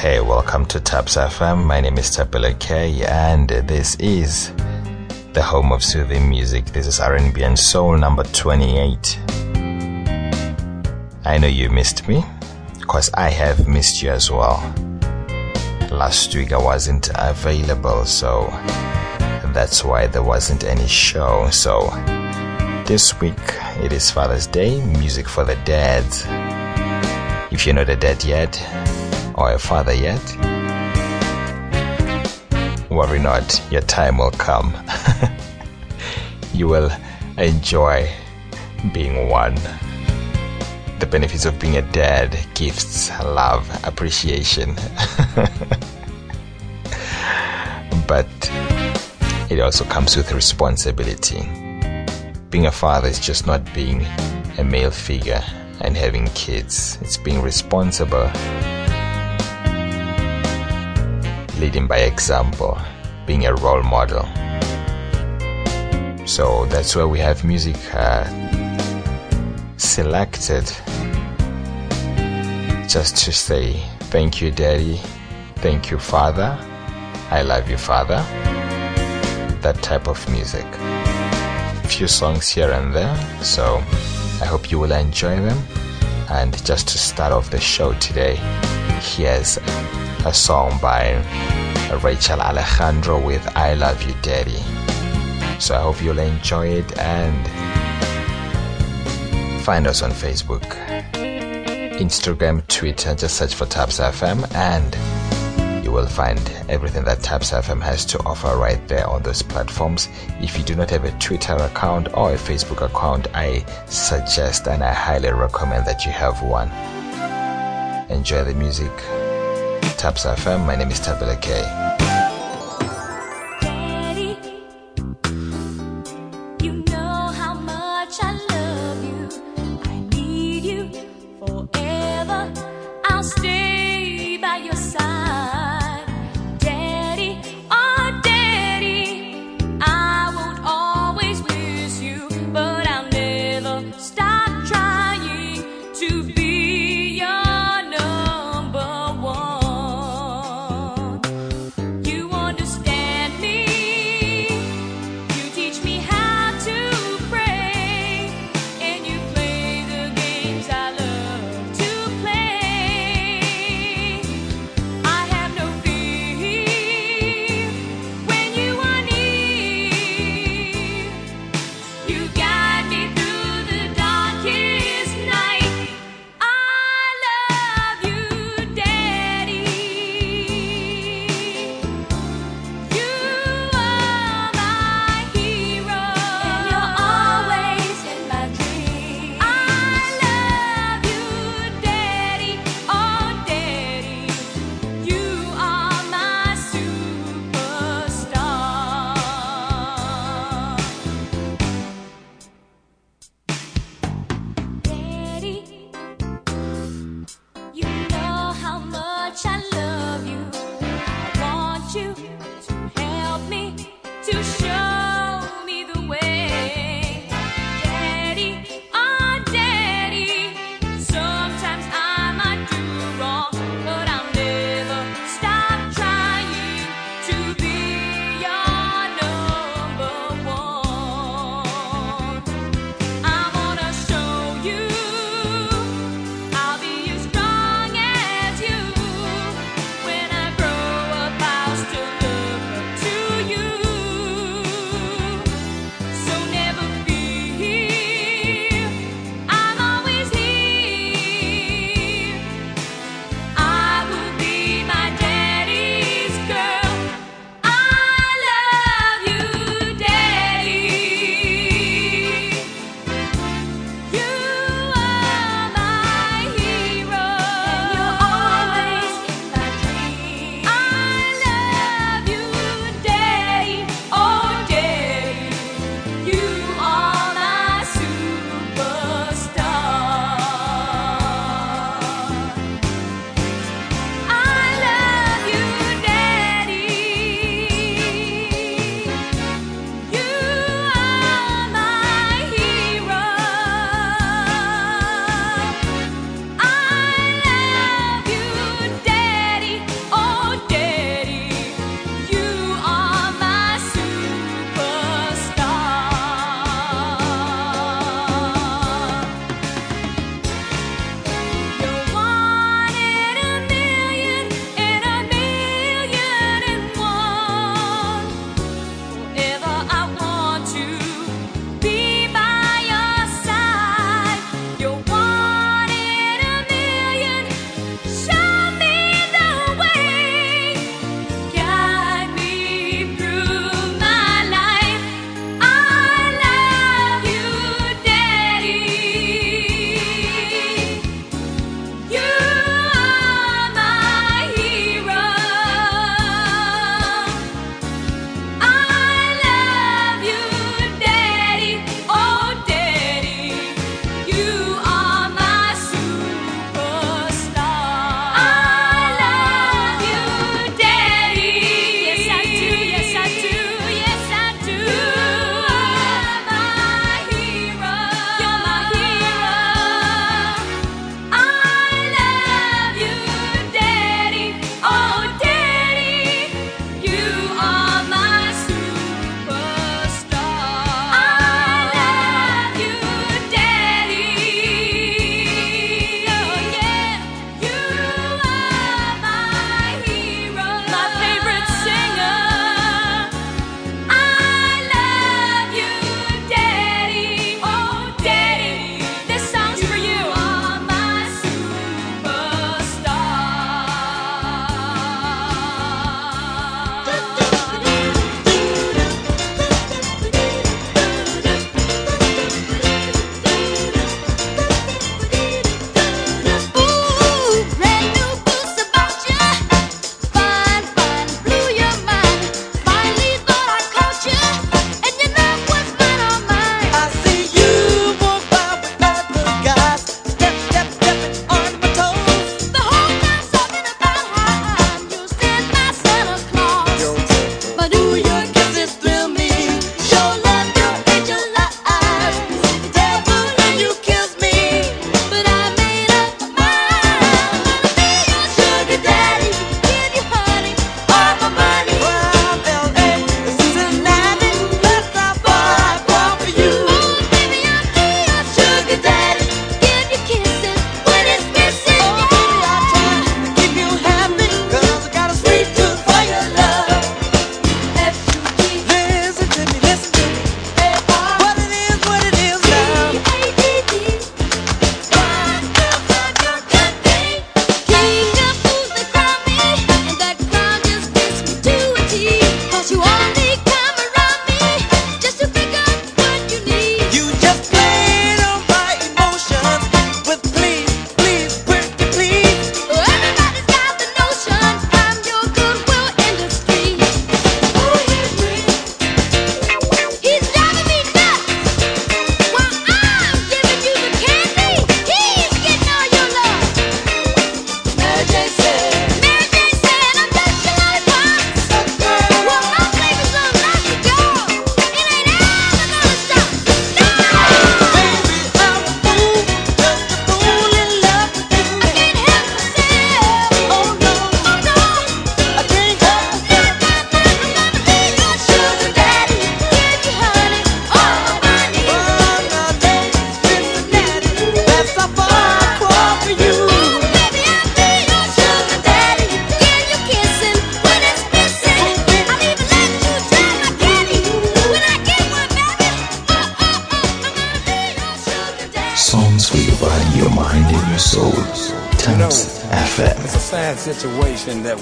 Hey, welcome to Thaps FM. My name is Thapelo Kay, and this is the home of soothing music. This is R&B and Soul number 28. I know you missed me, cause I have missed you as well. Last week I wasn't available, so that's why there wasn't any show. So this week it is Father's Day, music for the dads. If you're not a dad yet, or a father yet, worry not, your time will come. you will enjoy being one. The benefits of being a dad, gifts, love, appreciation. but it also comes with responsibility. Being a father is just not being a male figure and having kids, it's being responsible, leading by example, being a role model. So that's where we have music uh, selected. Just to say thank you, Daddy, thank you, Father, I love you, Father. That type of music. Few songs here and there, so I hope you will enjoy them. And just to start off the show today, here's a song by Rachel Alejandro with I Love You Daddy. So I hope you'll enjoy it and find us on Facebook, Instagram, Twitter, just search for Thaps FM and will find everything that Thaps FM has to offer right there on those platforms. If you do not have a Twitter account or a Facebook account, I suggest and I highly recommend that you have one. Enjoy the music. Thaps FM, my name is Tabila K.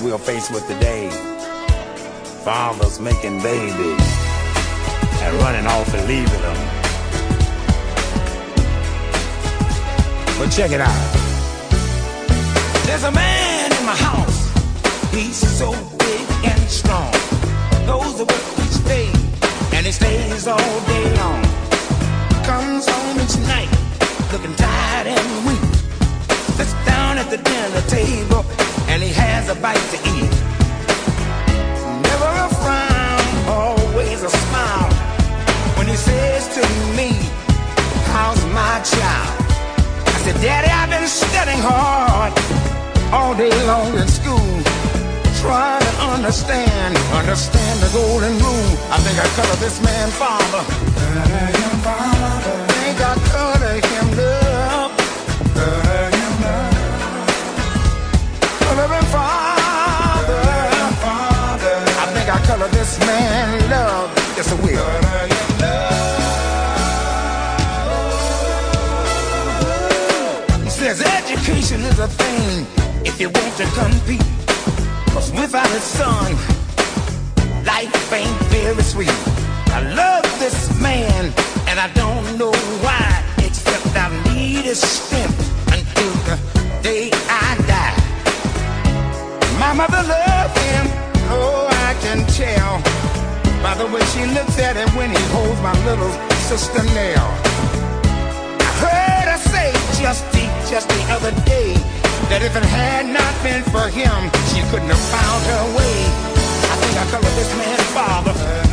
we're faced with today. Fathers making babies and running off and leaving them. But check it out. There's a man in my house. He's so big and strong. Goes to work each day and he stays all day long. Comes home each night looking tired and weak. Sits down at the dinner table and he has a bite to eat. Never a frown, always a smile. When he says to me, How's my child? I said, Daddy, I've been studying hard all day long in school. Trying to understand, understand the golden rule. I think I color this man father. I Coloring father. I think I color this man love. Yes, I will. He says education is a thing if you want to compete. Cause without a son, life ain't very sweet. I love this man, and I don't know why, except I need his strength mother loved him, oh, I can tell by the way she looks at him when he holds my little sister Nell. I heard her say just the, just the other day that if it had not been for him, she couldn't have found her way. I think I color this man father. father.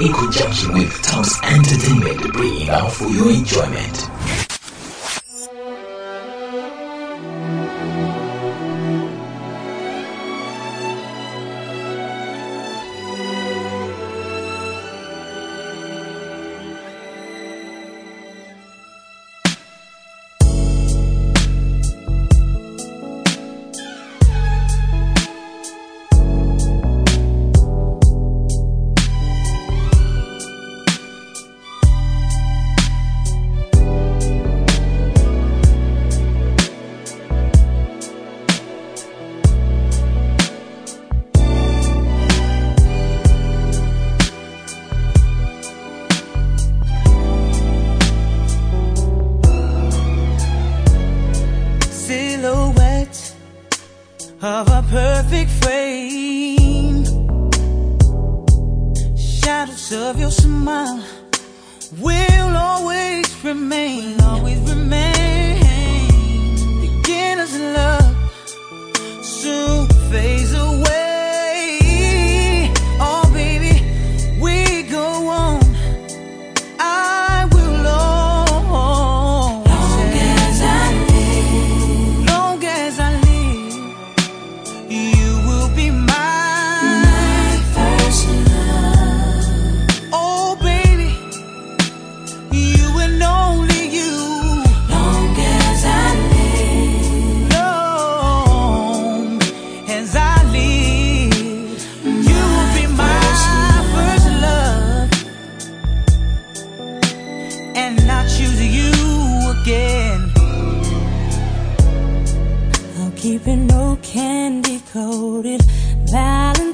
In conjunction with Thames Entertainment bringing out for your enjoyment.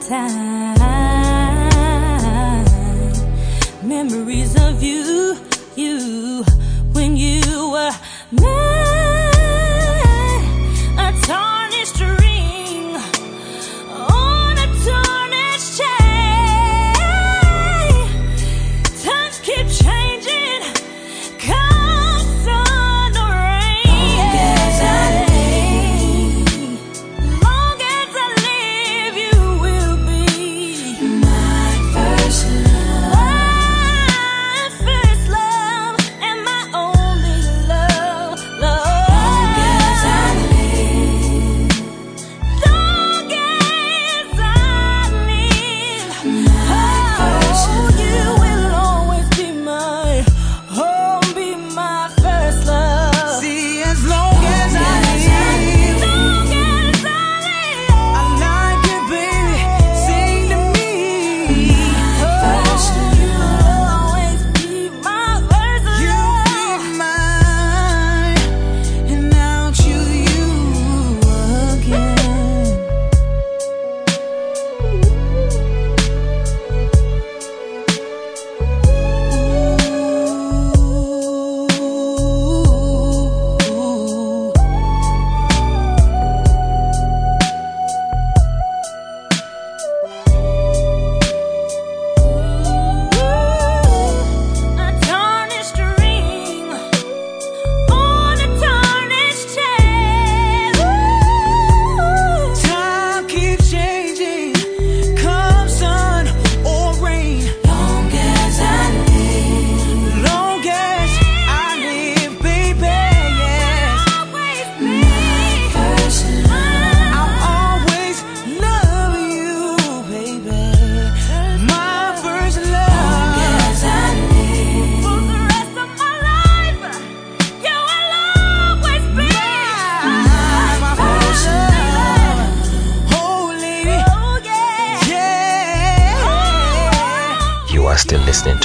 Valentine.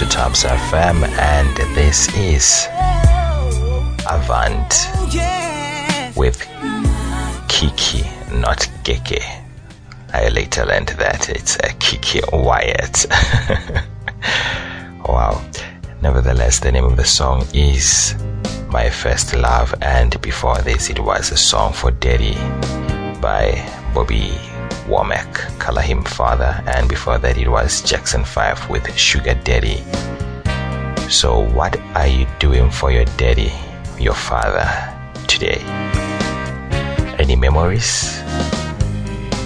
To Thaps FM, and this is Avant with Kiki, not Geke. I later learned that it's a Kiki Wyatt. wow. Nevertheless, the name of the song is My First Love, and before this, it was a song for Daddy by Bobby Womack, Color Him Father, and before that, it was Jackson 5 with Sugar Daddy. So, what are you doing for your daddy, your father, today? Any memories?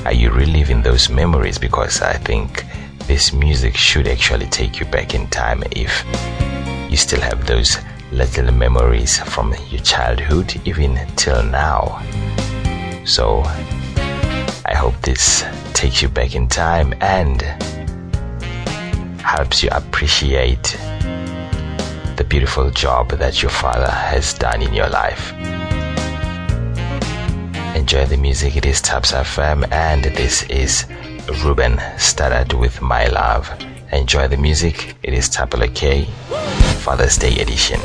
Are you reliving those memories? Because I think this music should actually take you back in time if you still have those little memories from your childhood, even till now. So, I hope this takes you back in time and helps you appreciate the beautiful job that your father has done in your life. Enjoy the music. It is Thaps FM, and this is Ruben Studdard with My Love. Enjoy the music. It is Thapelo Kay, Father's Day edition.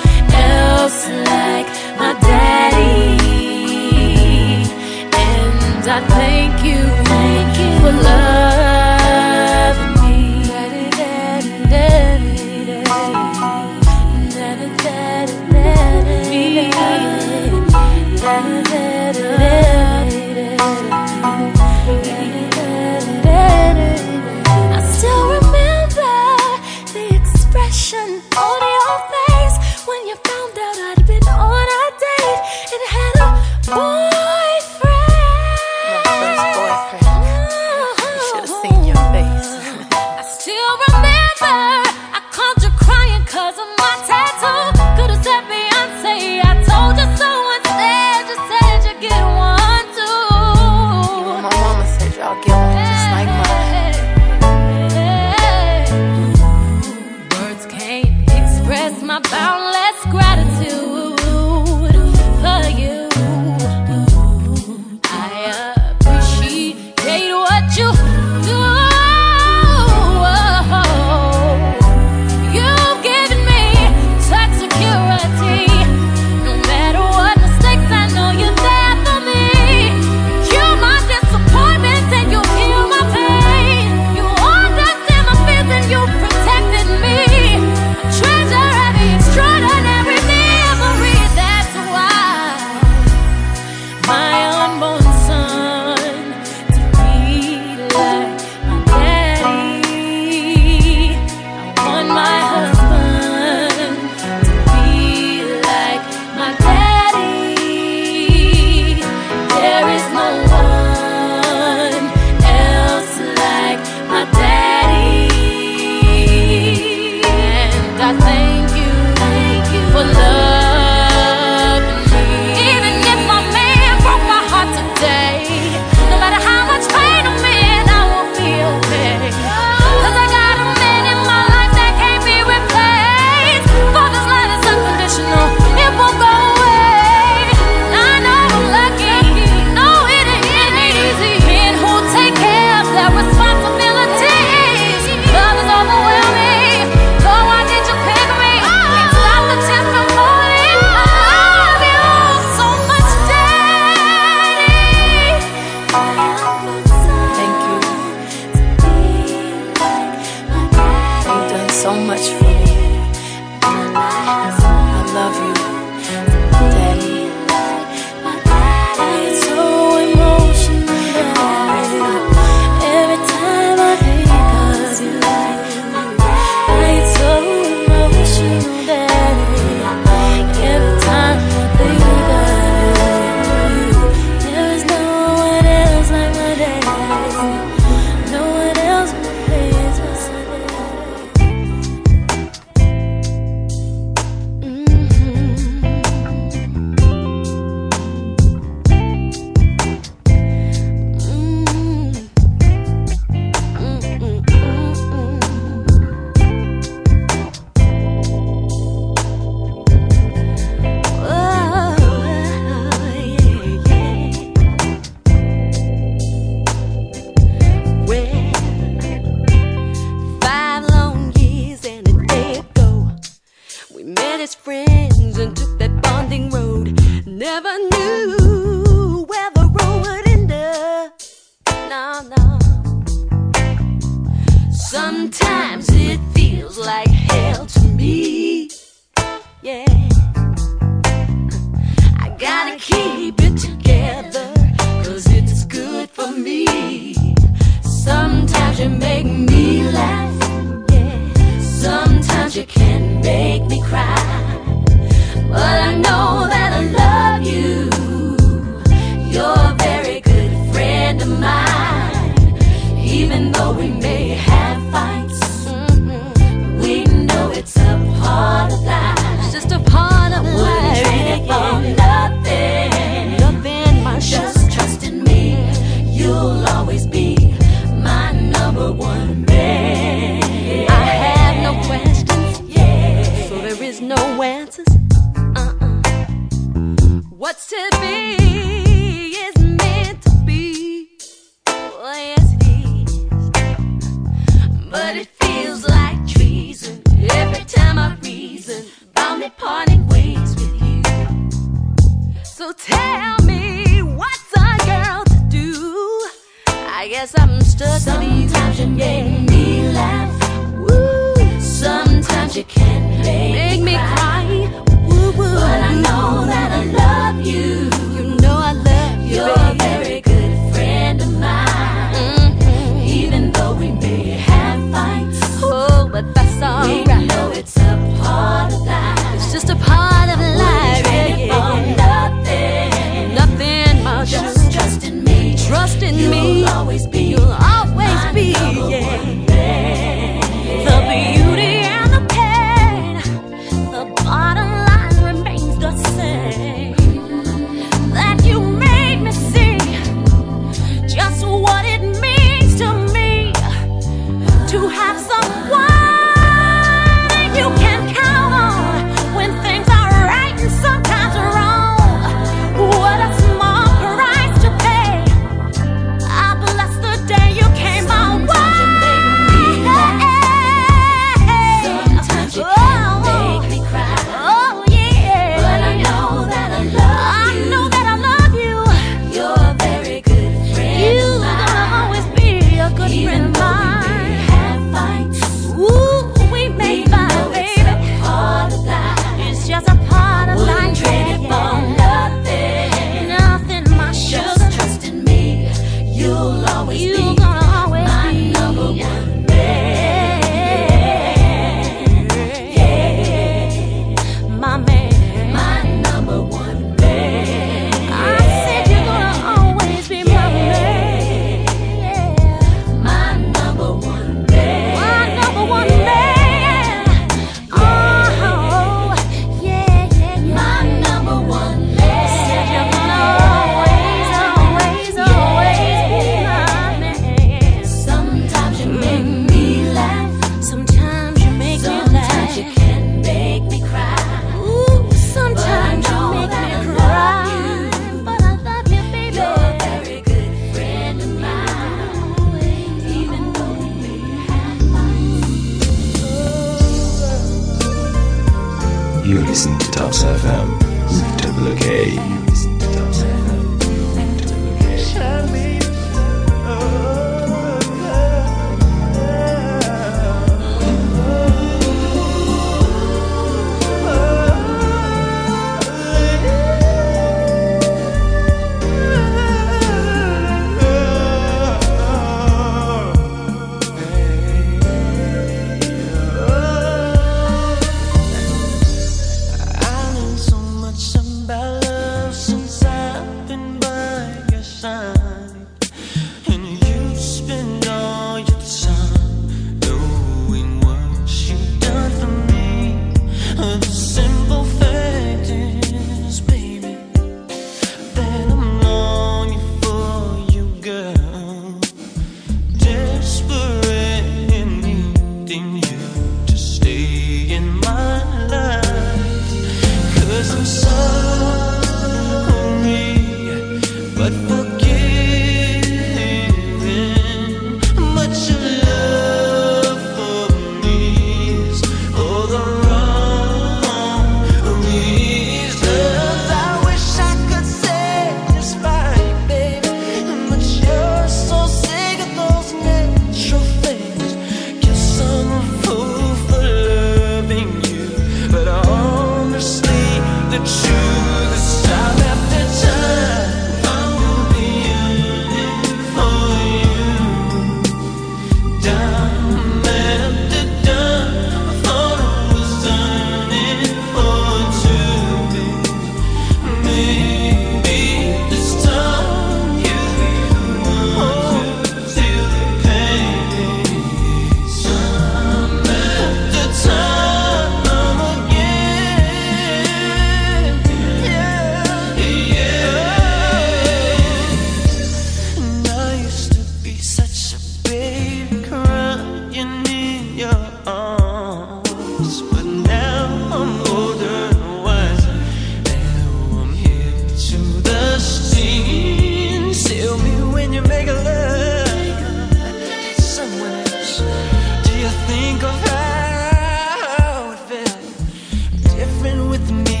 think of how it felt. Different with me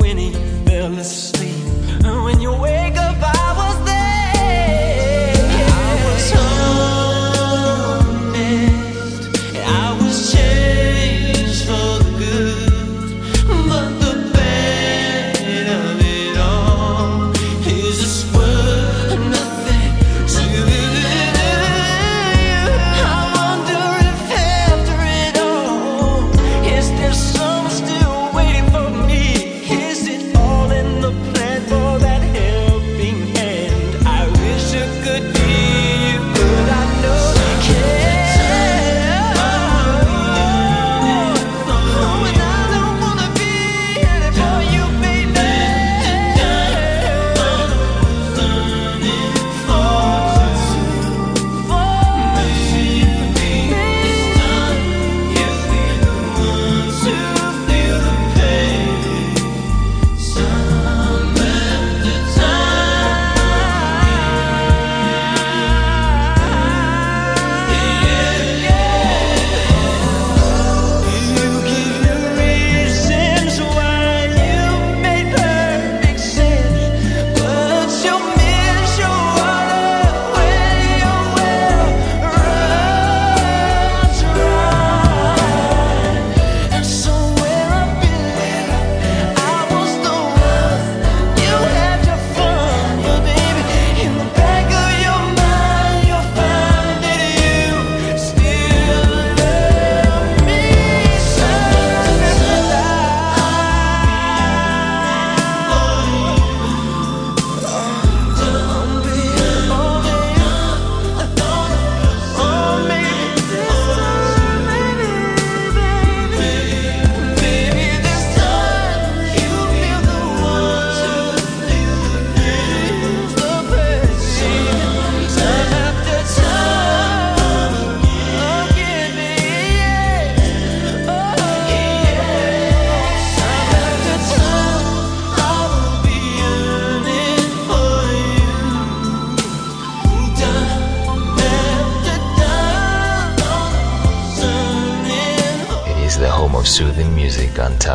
when he fell asleep. And when you wake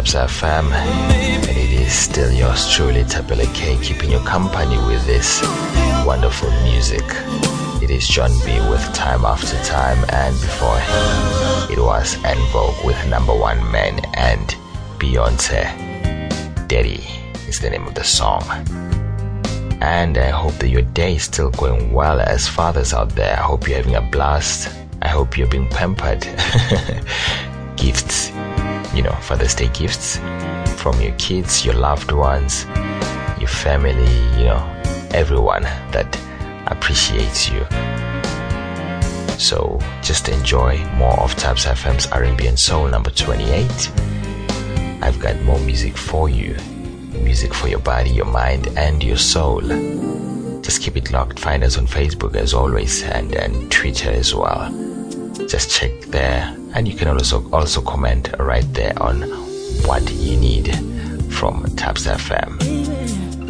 Vibes FM. It is still yours truly, Thapelo Kay, keeping you company with this wonderful music. It is Jon B with Time After Time, and before it was En Vogue with Number One Man and Beyonce. Daddy is the name of the song. And I hope that your day is still going well as fathers out there. I hope you're having a blast. I hope you're being pampered. Gifts you know, Father's Day gifts from your kids, your loved ones, your family, you know, everyone that appreciates you. So just enjoy more of Thaps FM's R&B and Soul number 28. I've got more music for you. Music for your body, your mind, and your soul. Just keep it locked. Find us on Facebook as always and, and Twitter as well. Just check there and you can also also comment right there on what you need from Thaps FM.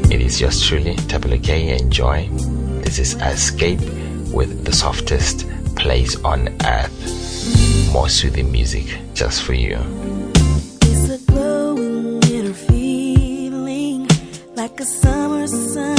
It is yours truly, Thapelo Kay. Enjoy. This is Xscape with the softest place on earth. More soothing music just for you. It's a glowing inner feeling like a summer sun.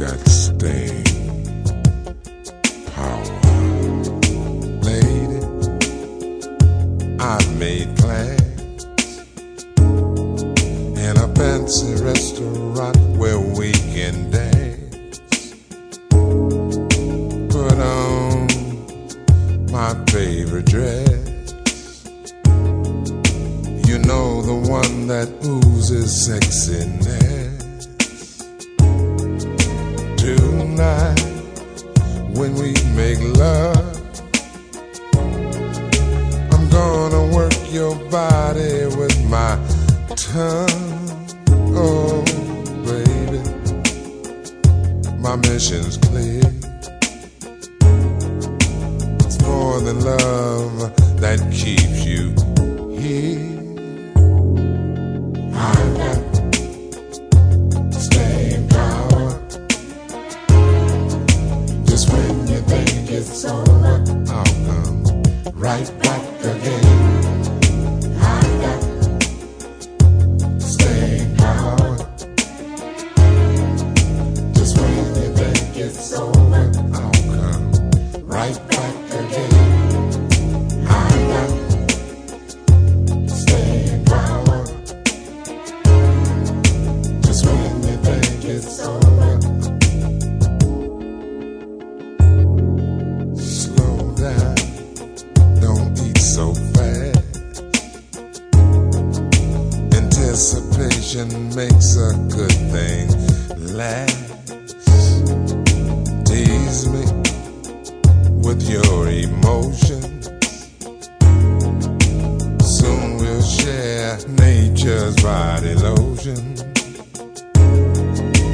that stain, Power, lady, I made plans. In a fancy restaurant.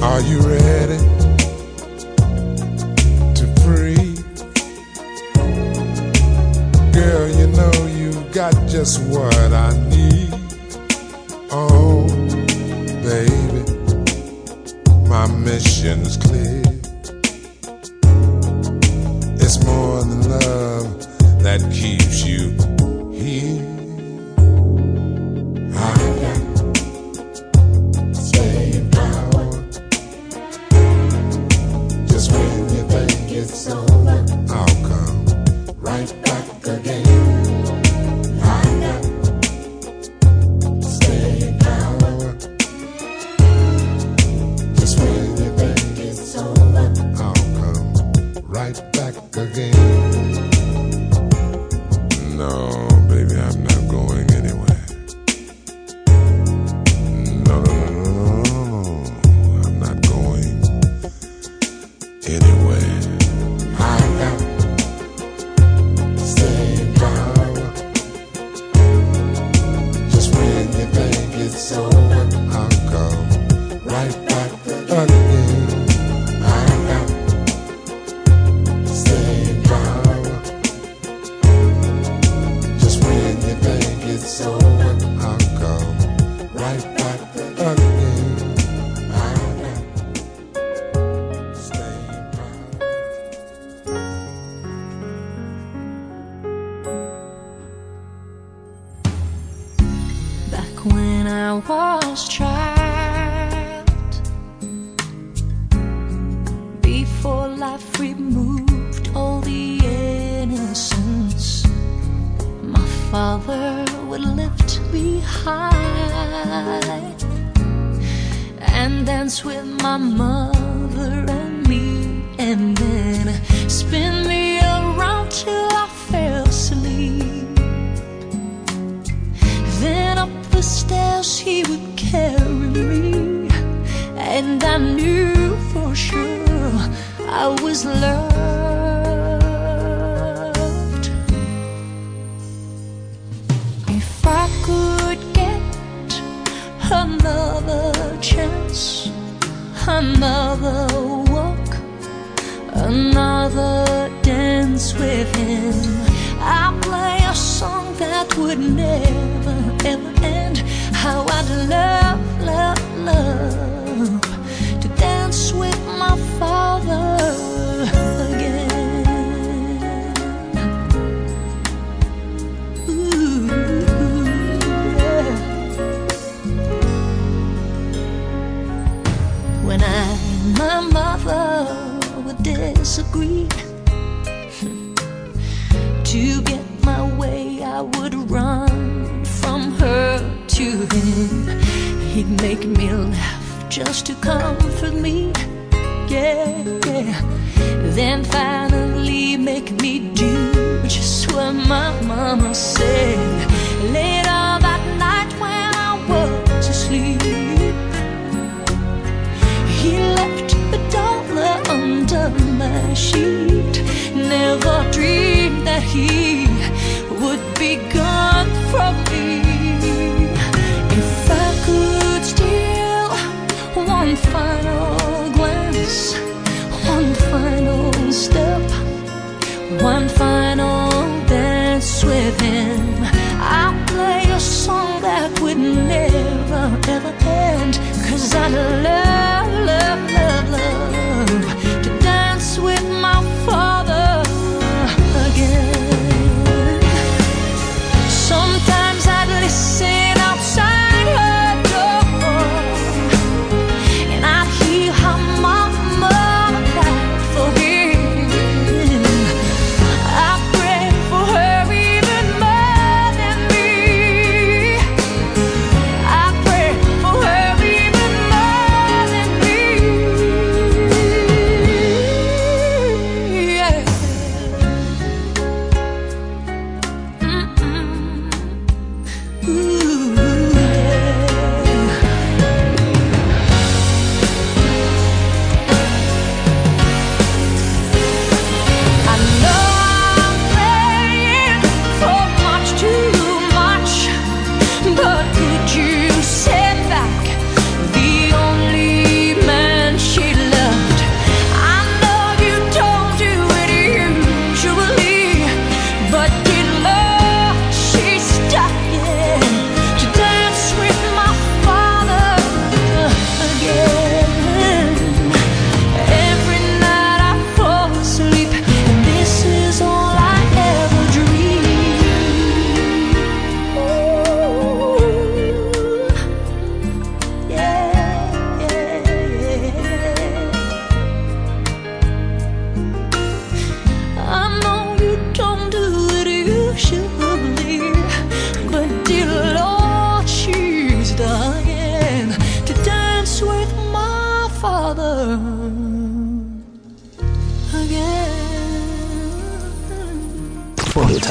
Are you ready? high and dance with my mother and me, and then spin me around till I fell asleep. Then up the stairs he would carry me, and I knew for sure I was loved. another walk, another dance with him. I play a song that would never. He'd make me laugh just to comfort me. Yeah, yeah. Then finally make me do just what my mama said. Later that night when I was asleep, he left a dollar under my sheet. Never dreamed that he.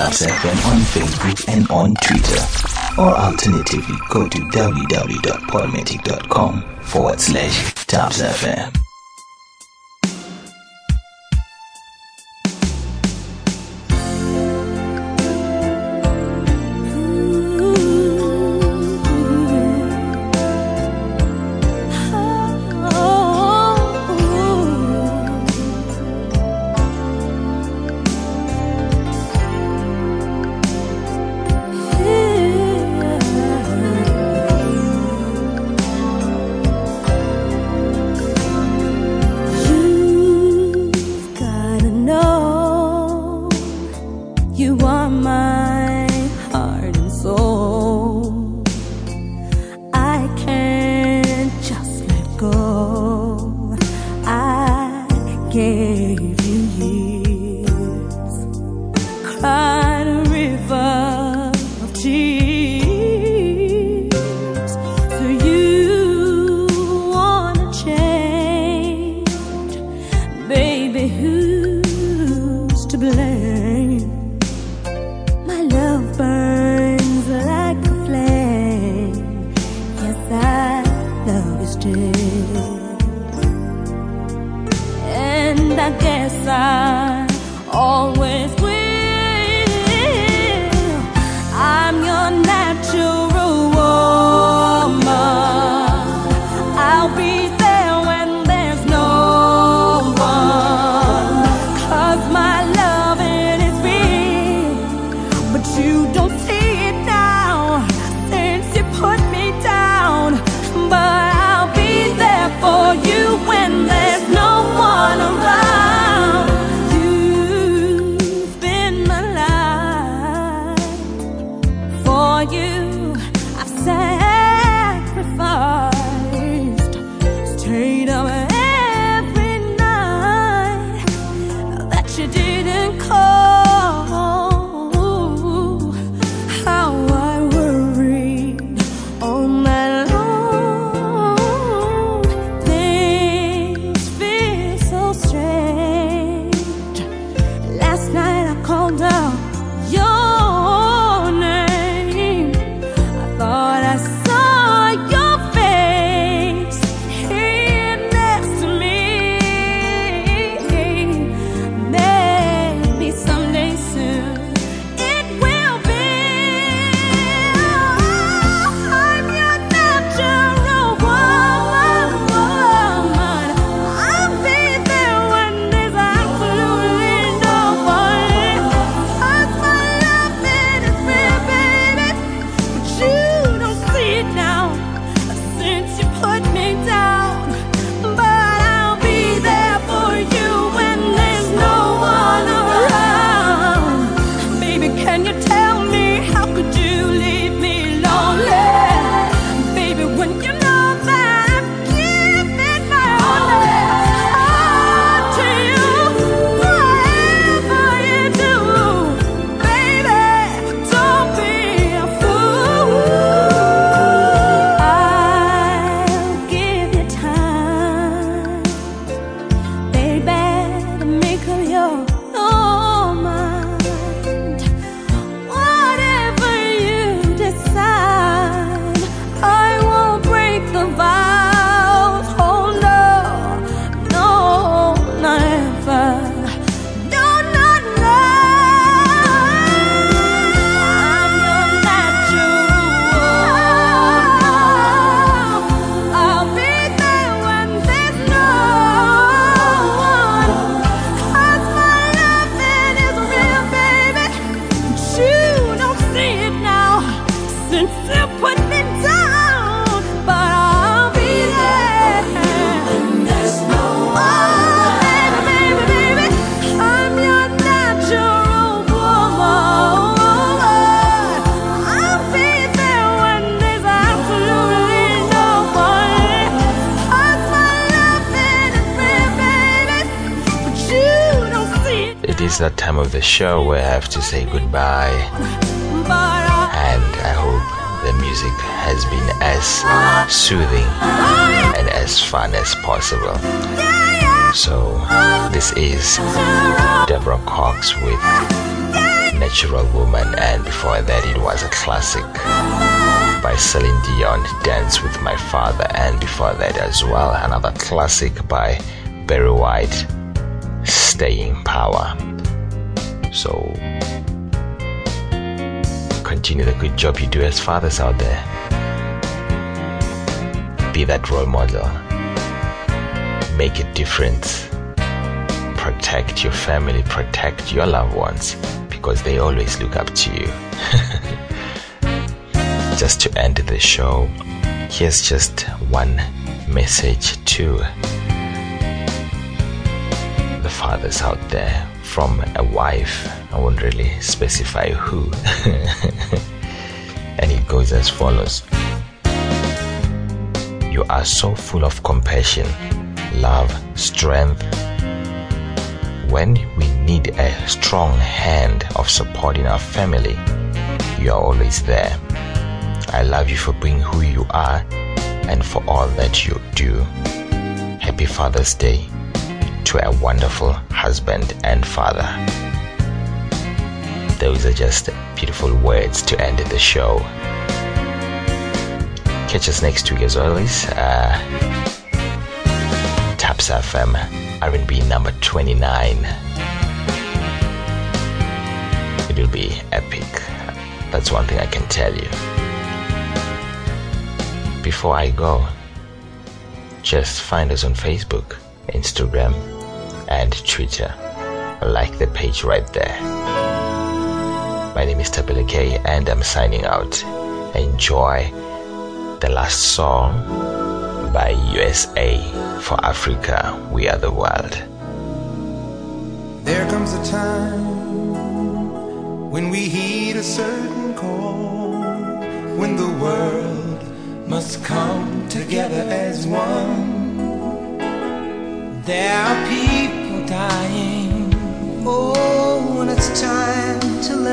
us FM on Facebook and on Twitter. Or alternatively, go to www.polymatic.com forward slash ThapsFM. The show where I have to say goodbye. And I hope the music has been as soothing and as fun as possible. So, this is Deborah Cox with Natural Woman, and before that, it was a classic by Celine Dion, Dance with My Father, and before that as well, another classic by Barry White, Staying Power. So, continue the good job you do as fathers out there. Be that role model. Make a difference. Protect your family, protect your loved ones because they always look up to you. just to end the show, here's just one message to the fathers out there from a wife. I won't really specify who. and it goes as follows You are so full of compassion, love, strength. When we need a strong hand of support in our family, you are always there. I love you for being who you are and for all that you do. Happy Father's Day a wonderful husband and father. Those are just beautiful words to end the show. Catch us next week as always. Uh, Thaps FM R&B number 29. It will be epic. That's one thing I can tell you. Before I go, just find us on Facebook, Instagram, and Twitter. Like the page right there. My name is Thapelo Kay and I'm signing out. Enjoy the last song by USA for Africa. We are the world. There comes a time when we heed a certain call, when the world must come together as one. There are people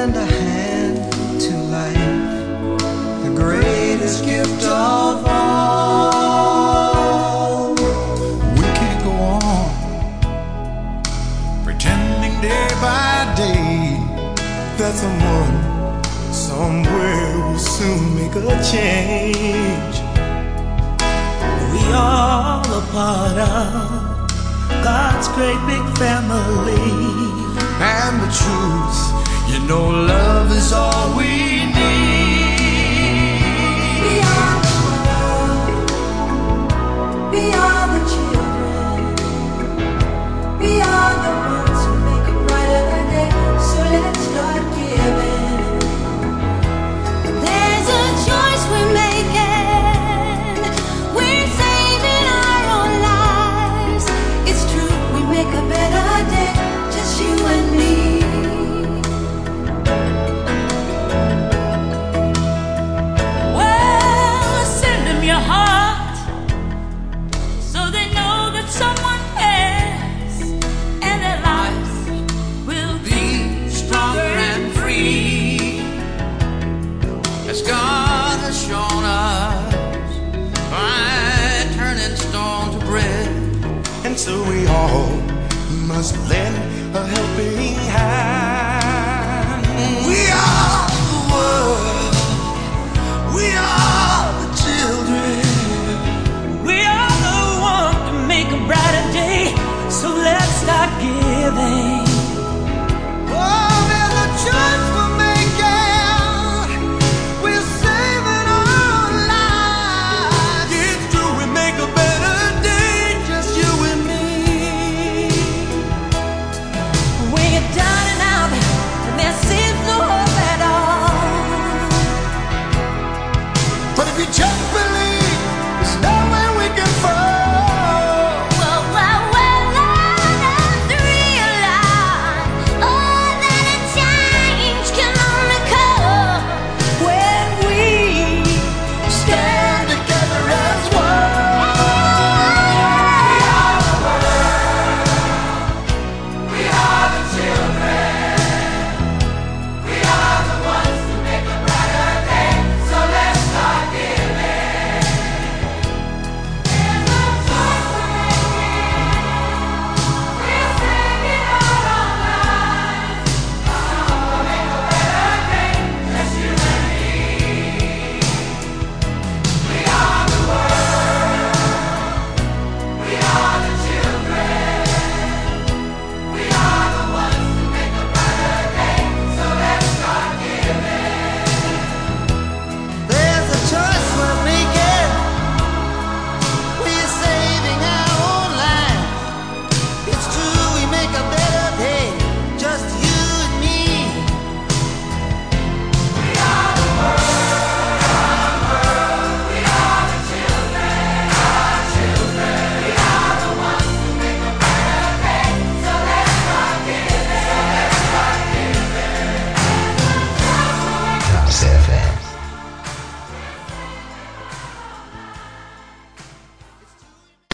lend a hand to life, the greatest gift of all. We can't go on pretending day by day that someone somewhere will soon make a change. We are all a part of God's great big family. And the truth, you know, love is all we